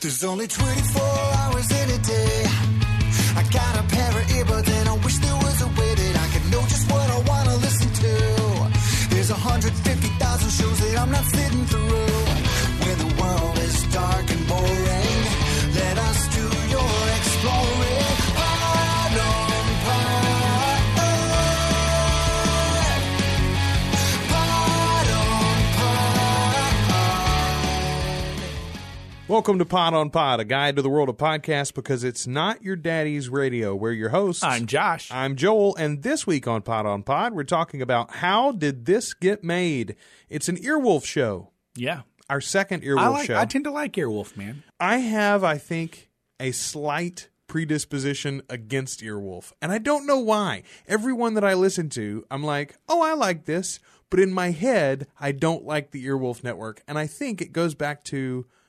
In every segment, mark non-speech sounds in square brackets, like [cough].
There's only 24 hours in a day. I got a pair of earbuds and I wish there was a way that I could know just what I want to listen to. There's 150,000 shows that I'm not sitting through. Welcome to Pod on Pod, a guide to the world of podcasts because it's not your daddy's radio. We're your hosts. I'm Josh. I'm Joel, and this week on Pod on Pod, we're talking about how did this get made? It's an Earwolf show, yeah. our second Earwolf I like show. I tend to like Earwolf, man. I have, I think, a slight predisposition against Earwolf, and I don't know why. Everyone that I listen to, I'm like, oh, I like this, but in my head, I don't like the Earwolf network, and I think it goes back to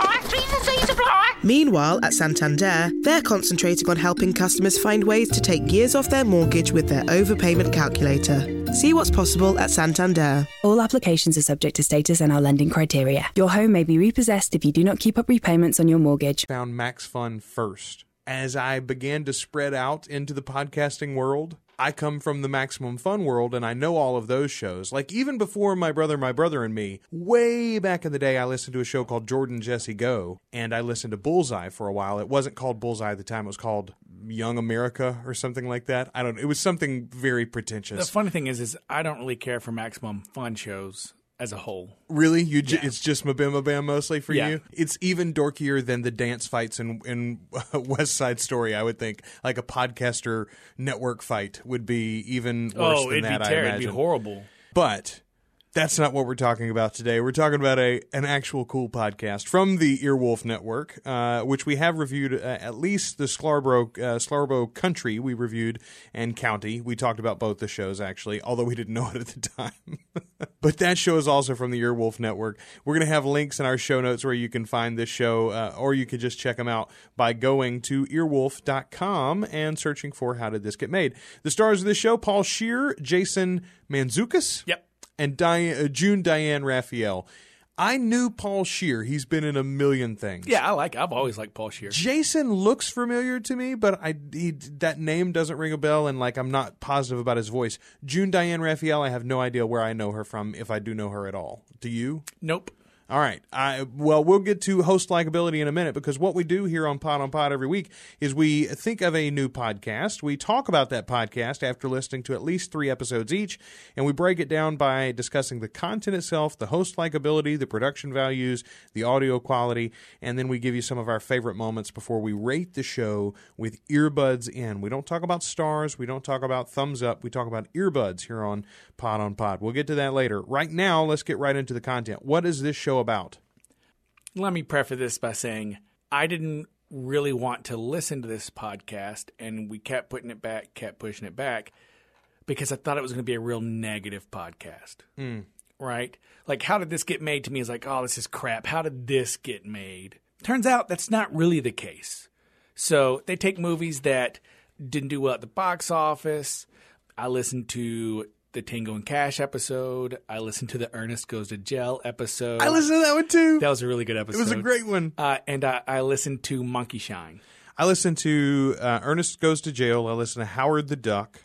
Trees and seas apply. Trees and seas apply. Meanwhile, at Santander, they're concentrating on helping customers find ways to take years off their mortgage with their overpayment calculator. See what's possible at Santander. All applications are subject to status and our lending criteria. Your home may be repossessed if you do not keep up repayments on your mortgage. found Max Fun first. As I began to spread out into the podcasting world, I come from the Maximum Fun world and I know all of those shows. Like even before My Brother, My Brother and Me, way back in the day, I listened to a show called Jordan Jesse Go and I listened to Bullseye for a while. It wasn't called Bullseye at the time, it was called Young America or something like that. I don't know. it was something very pretentious. The funny thing is, is I don't really care for Maximum Fun shows as a whole. Really? You j- Yeah. it's just Mabima Bam mostly for Yeah. you? It's even dorkier than the dance fights in in [laughs] West Side Story, I would think. Like a podcaster network fight would be even worse oh, than that, be I terrible. It'd be horrible. But that's not what we're talking about today. We're talking about a an actual cool podcast from the Earwolf Network, uh, which we have reviewed uh, at least the Scarborough uh, Scarborough Country we reviewed and County. We talked about both the shows actually, although we didn't [laughs] know it at the time. [laughs] but that show is also from the Earwolf Network. We're going to have links in our show notes where you can find this show, uh, or you could just check them out by going to earwolf.com and searching for How Did This Get Made. The stars of this show: Paul Scheer, Jason Mantzoukas Yep. and Diane, uh, June Diane Raphael. I knew Paul Scheer. He's been in a million things. Yeah, I like. I've always liked Paul Scheer. Jason looks familiar to me, but I he, that name doesn't ring a bell, and like I'm not positive about his voice. June Diane Raphael, I have no idea where I know her from, if I do know her at all. Do you? Nope. All right. I well, we'll get to host likability in a minute because what we do here on Pod on Pod every week is we think of a new podcast. We talk about that podcast after listening to at least three episodes each, and we break it down by discussing the content itself, the host likability, the production values, the audio quality, and then we give you some of our favorite moments before we rate the show with earbuds in. We don't talk about stars, we don't talk about thumbs up, we talk about earbuds here on Pod on Pod. We'll get to that later. Right now, let's get right into the content. What is this show about? Let me preface this by saying I didn't really want to listen to this podcast, and we kept putting it back, kept pushing it back, because I thought it was going to be a real negative podcast. Mm. Right? Like, how did this get made to me? Is like, oh, this is crap. How did this get made? Turns out that's not really the case. So they take movies that didn't do well at the box office. I listened to the Tango and Cash episode. I listened to the Ernest Goes to Jail episode. I listened to that one too. That was a really good episode. it was a great one. Uh, and I, I listened to Monkey Shine. I listened to uh, Ernest Goes to Jail. I listened to Howard the Duck.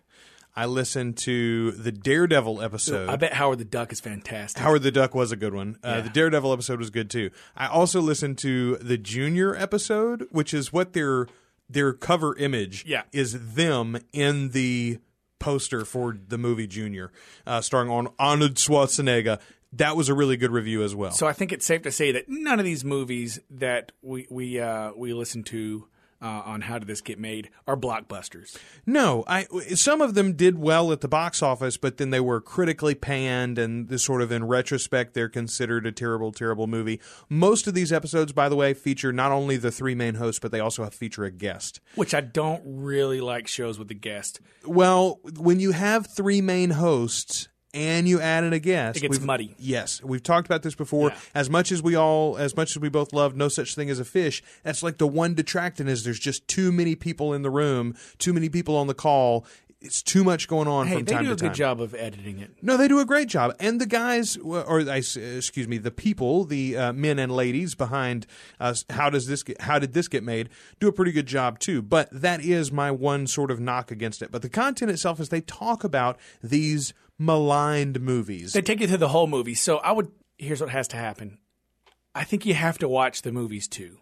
I listened to the Daredevil episode. I bet Howard the Duck is fantastic. Howard the Duck was a good one. Uh, Yeah. The Daredevil episode was good too. I also listened to the Junior episode, which is what their their cover image Yeah. is them in the poster for the movie Junior, uh, starring on Arnold Schwarzenegger. That was a really good review as well. So I think it's safe to say that none of these movies that we we uh, we listen to uh, on How Did This Get Made are blockbusters. No, I some of them did well at the box office, but then they were critically panned, and this sort of in retrospect, they're considered a terrible, terrible movie. Most of these episodes, by the way, feature not only the three main hosts, but they also have feature a guest. Which I don't really like shows with a guest. Well, when you have three main hosts and you add in a guest, It gets we've- muddy. Yes, we've talked about this before. Yeah. As much as we all, as much as we both love No Such Thing as a Fish, that's like the one detracting is there's just too many people in the room, too many people on the call. It's too much going on Hey, from they time do to a time. good job of editing it. No, they do a great job, and the guys, or excuse me, the people, the uh, men and ladies behind uh, how does this get, how did this get made, do a pretty good job too. But that is my one sort of knock against it. But the content itself is they talk about these maligned movies. They take you through the whole movie. So I would. Here's what has to happen. I think you have to watch the movies too.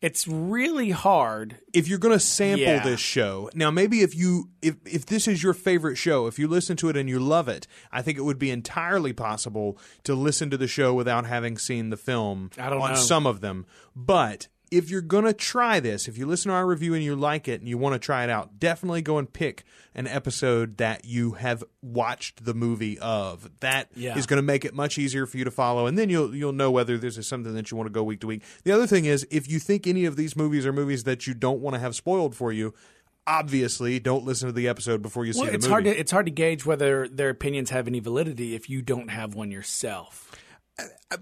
It's really hard. if you're going to sample Yeah. this show now maybe if you if if this is your favorite show if you listen to it and you love it i think it would be entirely possible to listen to the show without having seen the film on know. some of them but if you're going to try this, if you listen to our review and you like it and you want to try it out, definitely go and pick an episode that you have watched the movie of. That is Yeah. going to make it much easier for you to follow, and then you'll you'll know whether this is something that you want to go week to week. The other thing is, if you think any of these movies are movies that you don't want to have spoiled for you, obviously don't listen to the episode before you see Well, the it's movie. hard to it's hard to gauge whether their opinions have any validity if you don't have one yourself.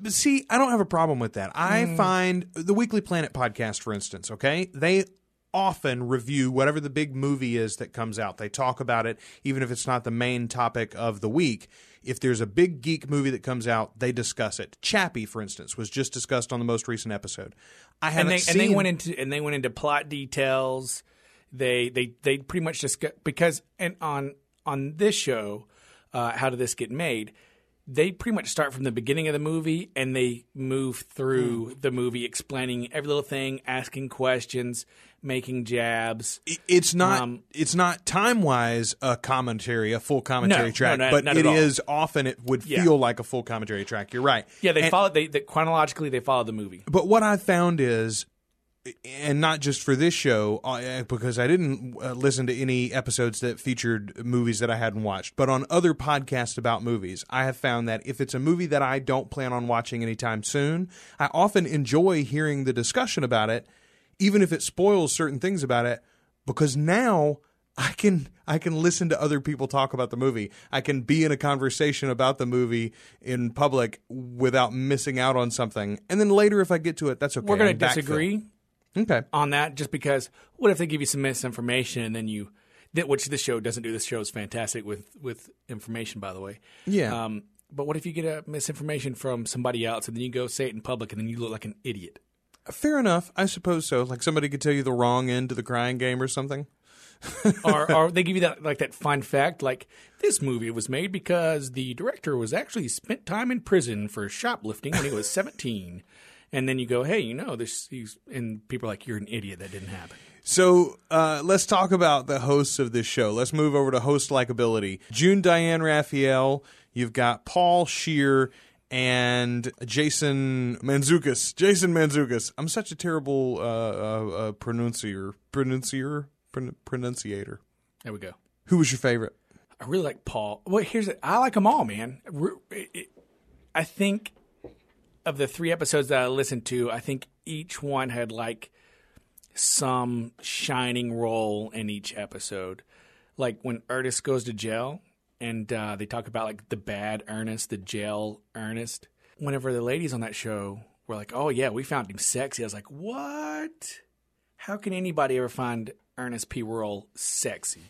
But see, I don't have a problem with that. I Mm. find the Weekly Planet podcast, for instance, okay, they often review whatever the big movie is that comes out. They talk about it, even if it's not the main topic of the week. If there's a big geek movie that comes out, they discuss it. Chappie, for instance, was just discussed on the most recent episode. I haven't And they seen. and they went into and they went into plot details. They they they pretty much just because and on on this show, uh, how did this get made? They pretty much start from the beginning of the movie and they move through Hmm. the movie, explaining every little thing, asking questions, making jabs. it's not Um, it's not time wise a commentary, a full commentary No, no, track, no, but not it is often it would Yeah. feel like a full commentary track. You're right. Yeah, they And- follow they, they chronologically they follow the movie. But what I found is, and not just for this show, uh, because I didn't uh, listen to any episodes that featured movies that I hadn't watched, but on other podcasts about movies, I have found that if it's a movie that I don't plan on watching anytime soon, I often enjoy hearing the discussion about it, even if it spoils certain things about it, because now. I can I can listen to other people talk about the movie. I can be in a conversation about the movie in public without missing out on something. And then later, if I get to it, that's okay. We're going to disagree Okay. on that just because what if they give you some misinformation and then you that which this show doesn't do this show is fantastic with with information by the way Yeah. um but what if you get a misinformation from somebody else and then you go say it in public and then you look like an idiot Fair enough. I suppose so. Like somebody could tell you the wrong end to the crying game or something. [laughs] or or they give you that like that fun fact like this movie was made because the director was actually spent time in prison for shoplifting when he was 17 and then you go hey you know this he's and people are like you're an idiot that didn't happen So uh, let's talk about the hosts of this show. Let's move over to host likability. June Diane Raphael. You've got Paul Scheer and Jason Mantzoukas. Jason Mantzoukas. I'm such a terrible uh, uh, uh, pronuncier. Pronuncier. Pron- pronunciator. there we go Who was your favorite? I really like Paul. Well, here's it. I like them all, man. Re- it- it- I think of the three episodes that I listened to, I think each one had like some shining role in each episode. Like when Ernest goes to jail, and uh, they talk about like the bad Ernest, the jail Ernest. Whenever the ladies on that show were like, "Oh yeah, we found him sexy," I was like, "What? How can anybody ever find Ernest P. Worrell sexy?"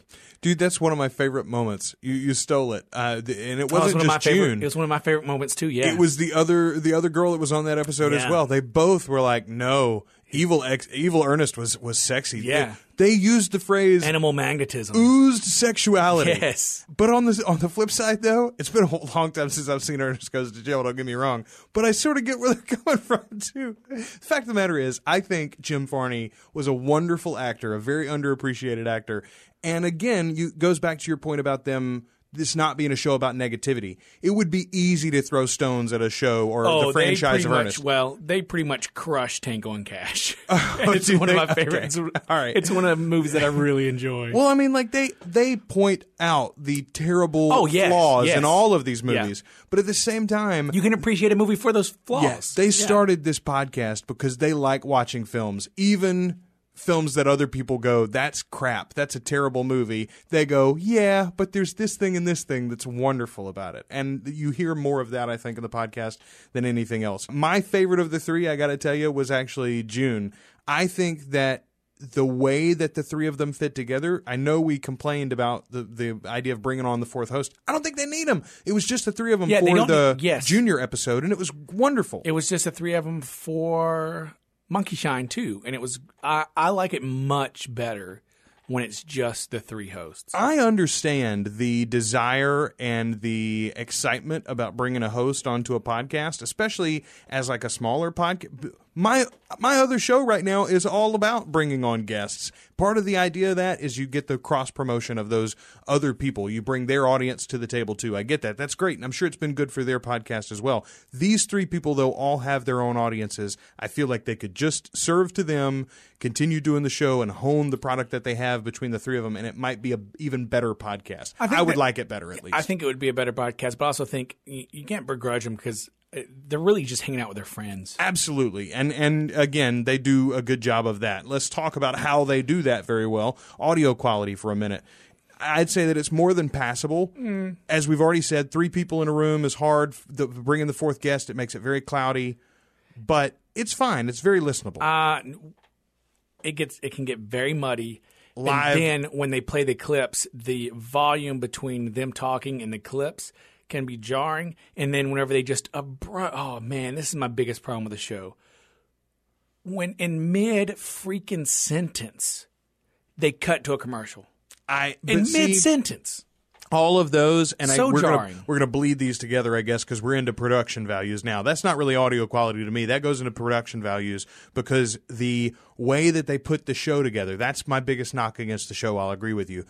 Dude, that's one of my favorite moments. You you stole it, uh, th- and it Oh, was wasn't one of my just favorite. June. It was one of my favorite moments too. Yeah, It was the other the other girl that was on that episode as well. They both were like, "No, evil ex, evil Ernest was was sexy." Yeah. they, they used the phrase animal magnetism. oozed sexuality. Yes. but on the on the flip side, though, it's been a whole long time since I've seen Ernest goes to jail. Don't get me wrong, but I sort of get where they're [laughs] coming from too. The fact of the matter is, I think Jim Varney was a wonderful actor, a very underappreciated actor. And again, you goes back to your point about them this not being a show about negativity. It would be easy to throw stones at a show or Oh, the franchise they of much, Ernest. Well, they pretty much crush Tango and Cash. And [laughs] [laughs] it's one of my favorite. Okay. It's, All right. it's one of the movies that I really enjoy. Well, I mean, like they they point out the terrible Oh, yes, flaws yes. in all of these Yeah. movies, but at the same time, you can appreciate a movie for those flaws. Yes, they started this podcast because they like watching films, even films that other people go, "That's crap. That's a terrible movie." They go, "Yeah, but there's this thing and this thing that's wonderful about it." And you hear more of that, I think, in the podcast than anything else. My favorite of the three, I got to tell you, was actually June. I think that the way that the three of them fit together, I know we complained about the, the idea of bringing on the fourth host. I don't think they need him. It was just the three of them Yeah, for the need- yes. junior episode, and it was wonderful. It was just the three of them for Monkey Shine too, and it was I, I like it much better when it's just the three hosts. I understand the desire and the excitement about bringing a host onto a podcast, especially as like a smaller podcast. My my other show right now is all about bringing on guests. Part of the idea of that is you get the cross promotion of those other people. You bring their audience to the table too. I get that. That's great. And I'm sure it's been good for their podcast as well. These three people though all have their own audiences. I feel like they could just serve to them, continue doing the show and hone the product that they have between the three of them and it might be a even better podcast. I, think would that- like it better at least. I think it would be a better podcast, but I also think you, you can't begrudge them because they're really just hanging out with their friends. Absolutely. And and again, they do a good job of that. Let's talk about how they do that very well. Audio quality for a minute. I'd say that it's more than passable. As we've already said, three people in a room is hard. The, bringing the fourth guest, it makes it very cloudy, but it's fine. It's very listenable. Uh, it gets it can get very muddy. Live- And then when they play the clips, the volume between them talking and the clips can be jarring. And then whenever they just abru- oh man, this is my biggest problem with the show. When in mid freaking sentence, they cut to a commercial. I In mid sentence. all of those and I, So we're gonna, jarring. we're going to bleed these together i guess because we're into production values now that's not really audio quality to me that goes into production values because the way that they put the show together that's my biggest knock against the show i'll agree with you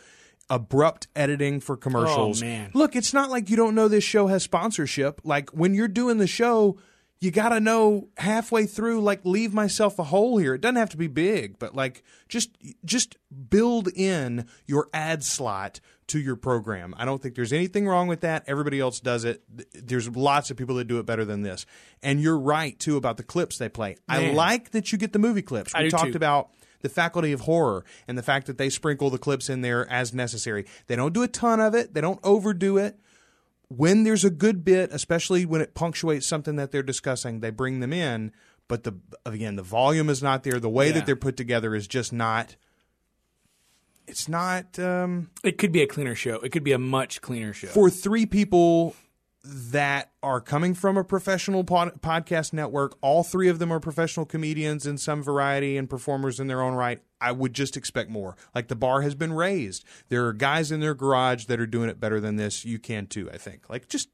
abrupt editing for commercials. Oh, man. look it's not like you don't know this show has sponsorship. Like when you're doing the show you got to know halfway through like leave myself a hole here. It doesn't have to be big but like just just build in your ad slot to your program. I don't think there's anything wrong with that. Everybody else does it. There's lots of people that do it better than this. And you're right too about the clips they play. I like that you get the movie clips. I we talked too. about the faculty of horror and the fact that they sprinkle the clips in there as necessary they don't do a ton of it they don't overdo it when there's a good bit, especially when it punctuates something that they're discussing, they bring them in. But the again, the volume is not there. The way Yeah. that they're put together is just not. It's not um, It could be a cleaner show. It could be a much cleaner show. for three people that are coming from a professional pod- podcast network. All three of them are professional comedians in some variety and performers in their own right. I would just expect more. Like the bar has been raised. There are guys in their garage that are doing it better than this. You can too, I think. Like just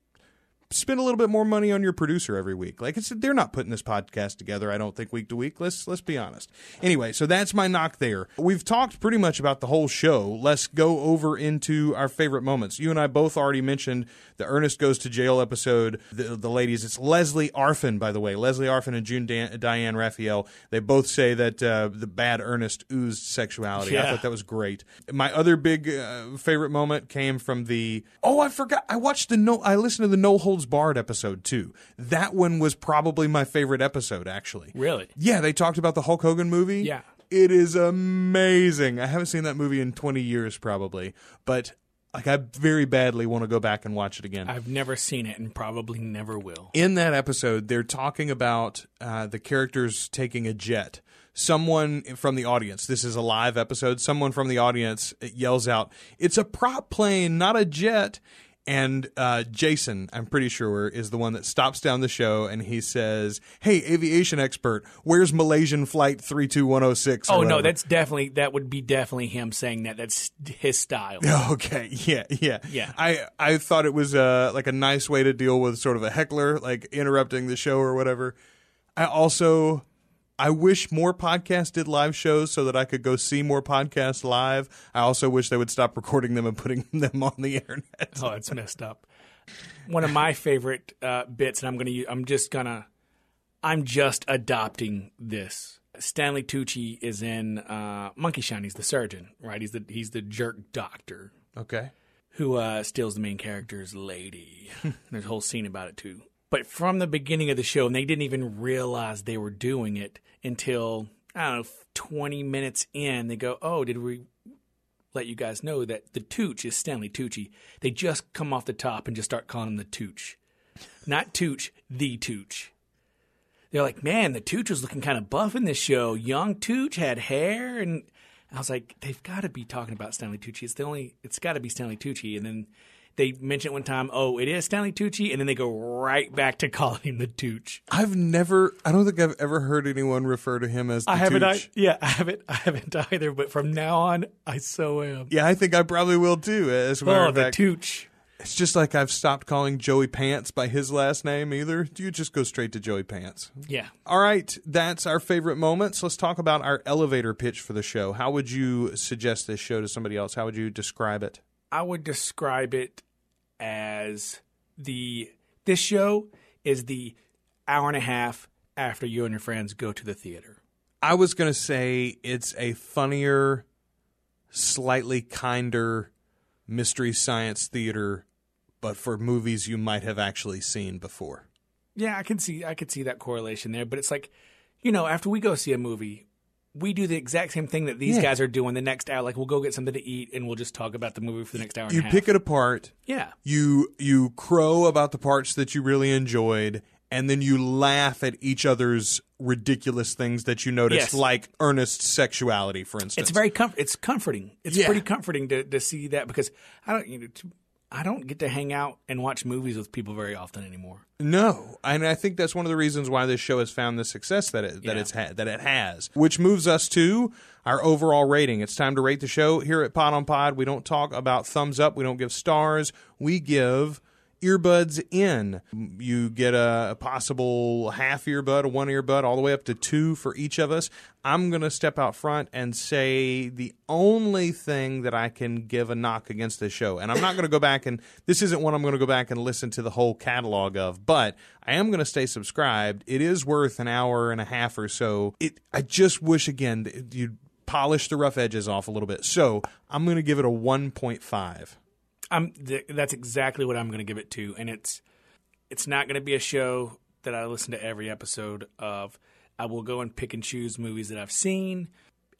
spend a little bit more money on your producer every week. Like it's they're not putting this podcast together, I don't think week to week. Let's let's be honest. Anyway, so that's my knock there. We've talked pretty much about the whole show. Let's go over into our favorite moments. You and I both already mentioned the Ernest goes to jail episode. The, the ladies, it's Leslie Arfin, by the way. Leslie Arfin and June Dan, Diane Raphael. They both say that uh, the bad Ernest oozed sexuality. I thought that was great. My other big uh, favorite moment came from the oh I forgot I watched the no I listened to the No Holds Barred episode too. That one was probably my favorite episode actually. Really? Yeah, they talked about the Hulk Hogan movie. Yeah. It is amazing. I haven't seen that movie in 20 years probably, but like I very badly want to go back and watch it again. I've never seen it and probably never will. in that episode, they're talking about uh, the characters taking a jet. Someone from the audience, this is a live episode, someone from the audience yells out, It's a prop plane, not a jet. And uh, Jason, I'm pretty sure, is the one that stops down the show and he says, Hey, aviation expert, where's Malaysian flight 32106? or Oh no, that's definitely that would be definitely him saying that. That's his style. [laughs] Okay, yeah, yeah, Yeah. I I thought it was uh, like a nice way to deal with sort of a heckler, like interrupting the show or whatever. I also I wish more podcasts did live shows so that I could go see more podcasts live. I also wish they would stop [laughs] recording them and putting [laughs] them on the internet. Oh, it's messed up. One of my favorite uh, bits, and I'm gonna, I'm just gonna, I'm just adopting this. Stanley Tucci is in uh, Monkey Shine. He's the surgeon, right? He's the he's the jerk doctor Okay. who uh, steals the main character's lady. [laughs] There's a whole scene about it too. But from the beginning of the show, and they didn't even realize they were doing it until I don't know, 20 minutes in. They go, "Oh, did we let you guys know that the Tooch is Stanley Tucci?" They just come off the top and just start calling him the Tooch, not Tooch, the Tooch. They're like, "Man, the Tooch was looking kind of buff in this show. Young Tooch had hair and." I was like, they've got to be talking about Stanley Tucci. It's the only, it's got to be Stanley Tucci. And then they mention it one time, oh, it is Stanley Tucci, and then they go right back to [laughs] calling him the Tooch. I've never, I don't think I've ever heard anyone refer to him as the I haven't, I, yeah, [laughs] I haven't, I haven't either. But from now on, I so am. Yeah, I think I probably will too. As well, Oh, the fact. Tooch. It's just like I've stopped calling Joey Pants by his last name either. You just go straight to Joey Pants. Yeah. All right, that's our favorite moments. Let's talk about our elevator pitch for the show. How would you suggest this show to somebody else? How would you describe it? I would describe it as the this show is the hour and a half after you and your friends go to the theater. I was going to say it's a funnier, slightly kinder mystery science theater, but for movies you might have actually seen before. Yeah, I can see I could see that correlation there, but it's like, you know, after we go see a movie, we do the exact same thing that these Yeah. guys are doing the next hour. Like we'll go get something to eat and we'll just talk about the movie for the next hour and You a half. pick it apart. Yeah. you you crow about the parts that you really enjoyed and then you laugh at each other's ridiculous things that you notice Yes. like earnest sexuality for instance It's very com- it's comforting. It's Yeah. pretty comforting to, to see that because I don't you know to, I don't get to hang out and watch movies with people very often anymore. no. And i think that's one of the reasons why this show has found the success that it that Yeah. it's ha- that it has which moves us to our overall rating. It's time to rate the show here at pod on pod. We don't talk about thumbs up. We don't give stars. We give earbuds in. You get a, a possible half earbud, a one earbud, all the way up to two for each of us. I'm going to step out front and say the only thing that I can give a knock against this show, and I'm not going to go back and this isn't one I'm going to go back and listen to the whole catalog of, but I am going to stay subscribed. It is worth an hour and a half or so. It. I just wish again you'd polish the rough edges off a little bit. So I'm going to give it a 1.5. I'm th- that's exactly what I'm going to give it to, and it's it's not going to be a show that I listen to every episode of. I will go and pick and choose movies that I've seen.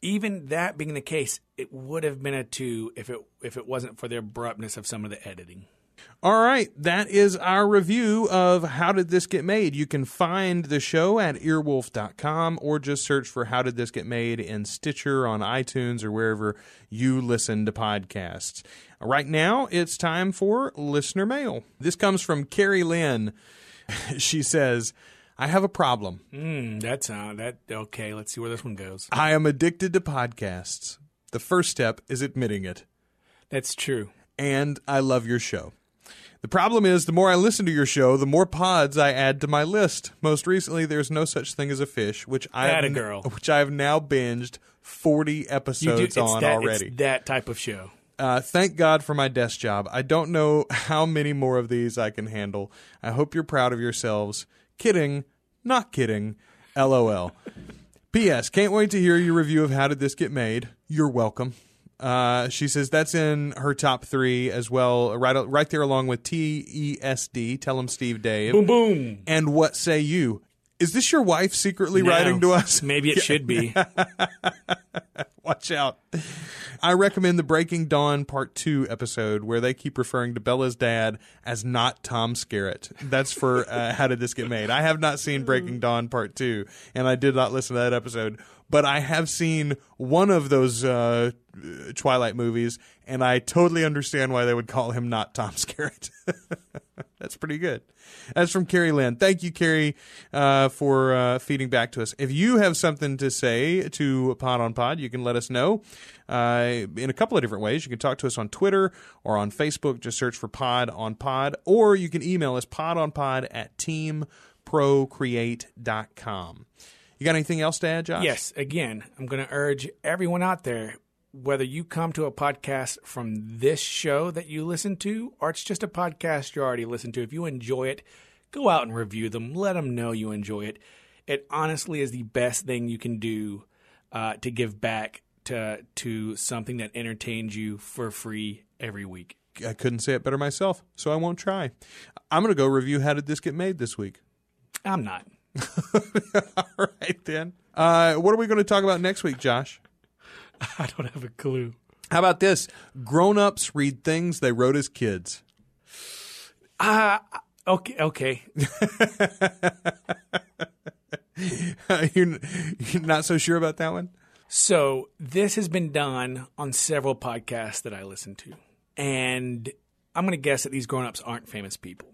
Even that being the case, it would have been a two if it if it wasn't for the abruptness of some of the editing. All right, that is our review of How Did This Get Made. You can find the show at earwolf.com or just search for How Did This Get Made in Stitcher, on iTunes, or wherever you listen to podcasts. Right now, it's time for listener mail. This comes from Carrie Lynn. [laughs] she says, I have a problem. Mm, that's uh, that okay. Let's see where this one goes. I am addicted to podcasts. The first step is admitting it. That's true. and I love your show. The problem is, the more I listen to your show, the more pods I add to my list. Most recently, there's no such thing as a fish, which I have, Atta n- girl. which I have now binged forty do, episodes it's on that, already. That type of show. Uh, thank God for my desk job. I don't know how many more of these I can handle. I hope you're proud of yourselves. Kidding, not kidding. LOL. [laughs] P.S. Can't wait to hear your review of How Did This Get Made. You're welcome. Uh, she says that's in her top three as well, right right there along with T E S D. Tell him Steve Dave. Boom boom. And what say you? Is this your wife secretly No, writing to us? Maybe it should be. [laughs] [laughs] Watch out. I recommend the Breaking Dawn Part 2 episode where they keep referring to Bella's dad as not Tom Skerritt. That's for uh, [laughs] How Did This Get Made? I have not seen Breaking Dawn Part 2, and I did not listen to that episode, but I have seen one of those uh, Twilight movies, and I totally understand why they would call him not Tom Skerritt. [laughs] Pretty good. That's from Carrie Lynn. Thank you, Carrie, uh, for uh, feeding back to us. If you have something to say to Pod on Pod, you can let us know uh, in a couple of different ways. You can talk to us on Twitter or on Facebook. Just search for Pod on Pod, or you can email us podonpod at teamprocreate.com. You got anything else to add, Josh? Yes, again, I'm going to urge everyone out there whether you come to a podcast from this show that you listen to or it's just a podcast you already listen to, if you enjoy it, go out and review them. Let them know you enjoy it. It honestly is the best thing you can do uh, to give back to to something that entertains you for free every week. I couldn't say it better myself, so I won't try. I'm going to go review How Did This Get Made this week. I'm not. [laughs] All right, then. Uh, what are we going to talk about next week, Josh? [laughs] I don't have a clue. How about this? Grown ups read things they wrote as kids. Uh, okay, okay. [laughs] you're, you're not so sure about that one? So this has been done on several podcasts that I listen to, and I'm going to guess that these grown-ups aren't famous people.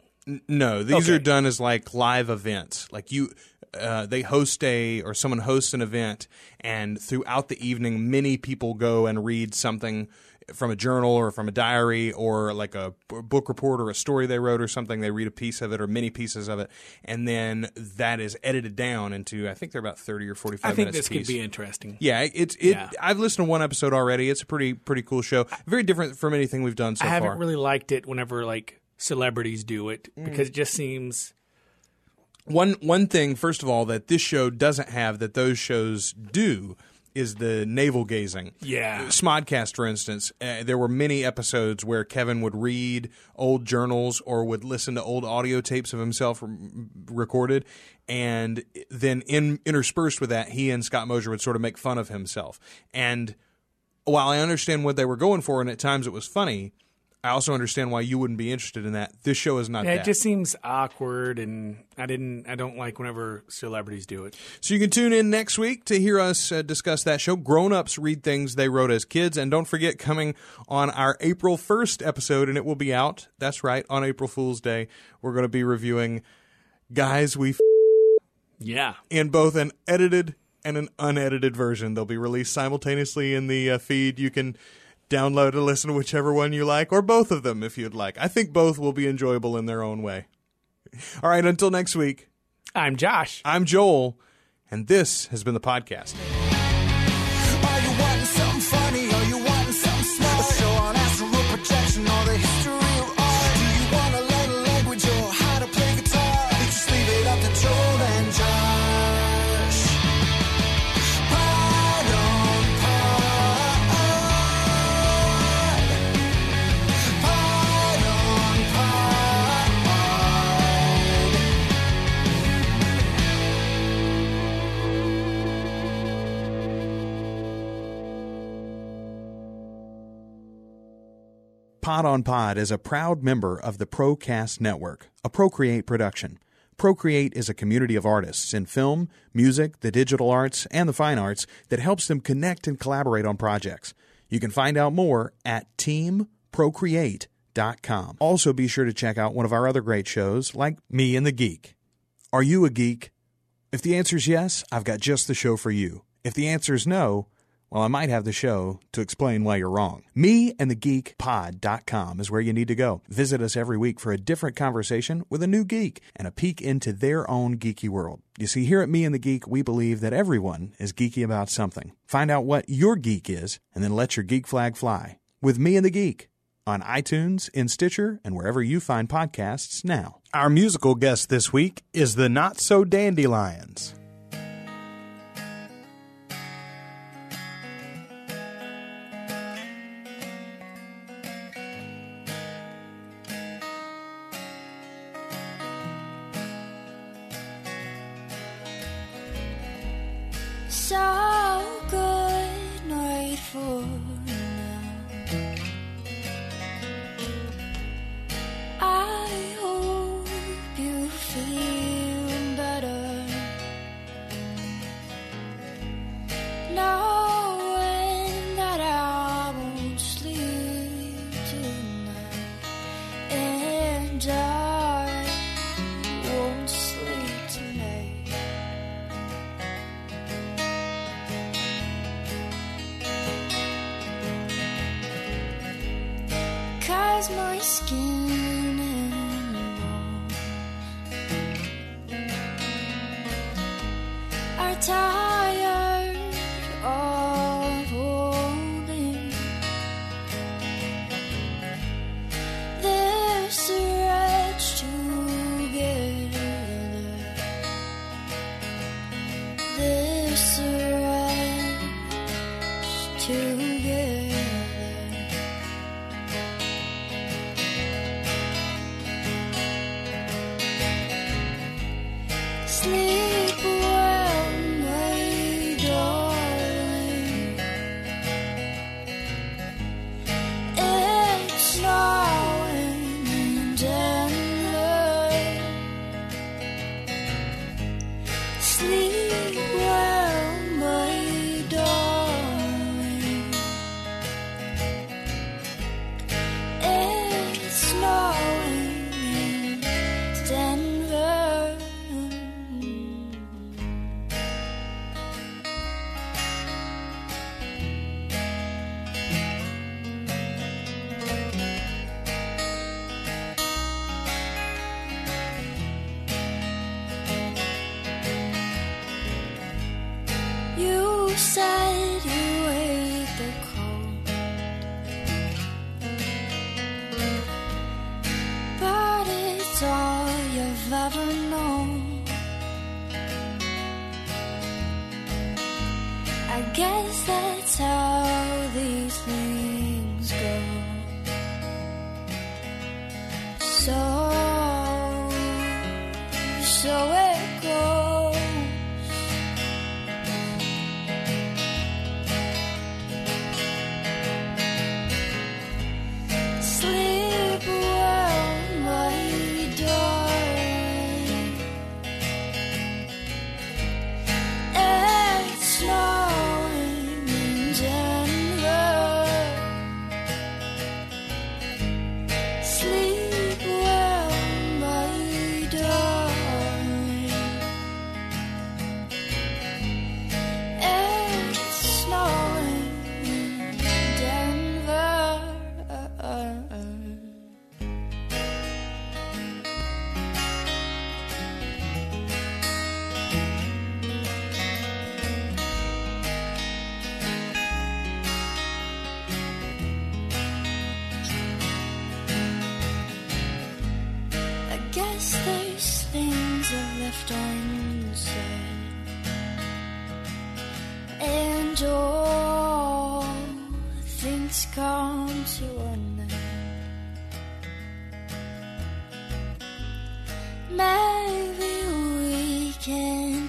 No, these Okay. are done as like live events. Like you, uh, they host a or someone hosts an event, and throughout the evening, many people go and read something from a journal or from a diary or like a book report or a story they wrote or something. They read a piece of it or many pieces of it, and then that is edited down into I think they're about thirty or forty-five I think minutes this could be interesting. Yeah, it's it. Yeah. I've listened to one episode already. It's a pretty pretty cool show. Very different from anything we've done so I haven't far. really liked it whenever like celebrities do it Mm. because it just seems One one thing, first of all, that this show doesn't have that those shows do is the navel gazing. Yeah. Smodcast, for instance, uh, there were many episodes where Kevin would read old journals or would listen to old audio tapes of himself r- recorded, and then in interspersed with that, he and Scott Mosier would sort of make fun of himself. And while I understand what they were going for, and at times it was funny, I also understand why you wouldn't be interested in that. This show is not yeah, that. it just seems awkward, and I didn't I don't like whenever celebrities do it. So you can tune in next week to hear us uh, discuss that show. Grown ups read things they wrote as kids. And don't forget, coming on our April 1st episode, and it will be out, that's right, on April Fool's Day, we're going to be reviewing Guys We F- Yeah, in both an edited and an unedited version. They'll be released simultaneously in the uh, feed. You can download and listen to whichever one you like, or both of them if you'd like. I think both will be enjoyable in their own way. [laughs] All right, until next week, I'm Josh. I'm Joel, and this has been the podcast. Pod on Pod is a proud member of the Procast Network, a Procreate production. Procreate is a community of artists in film, music, the digital arts, and the fine arts that helps them connect and collaborate on projects. You can find out more at teamprocreate.com. Also, be sure to check out one of our other great shows like Me and the Geek. Are you a geek? If the answer is yes, I've got just the show for you. If the answer is no, well, I might have the show to explain why you're wrong. Me and the geekpod.com is where you need to go. Visit us every week for a different conversation with a new geek and a peek into their own geeky world. You see, here at Me and the Geek, we believe that everyone is geeky about something. Find out what your geek is and then let your geek flag fly with Me and the Geek on iTunes, in Stitcher, and wherever you find podcasts now. Our musical guest this week is the Not So Dandy Lions. Skin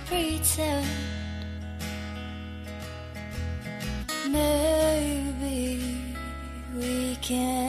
pretend. Maybe we can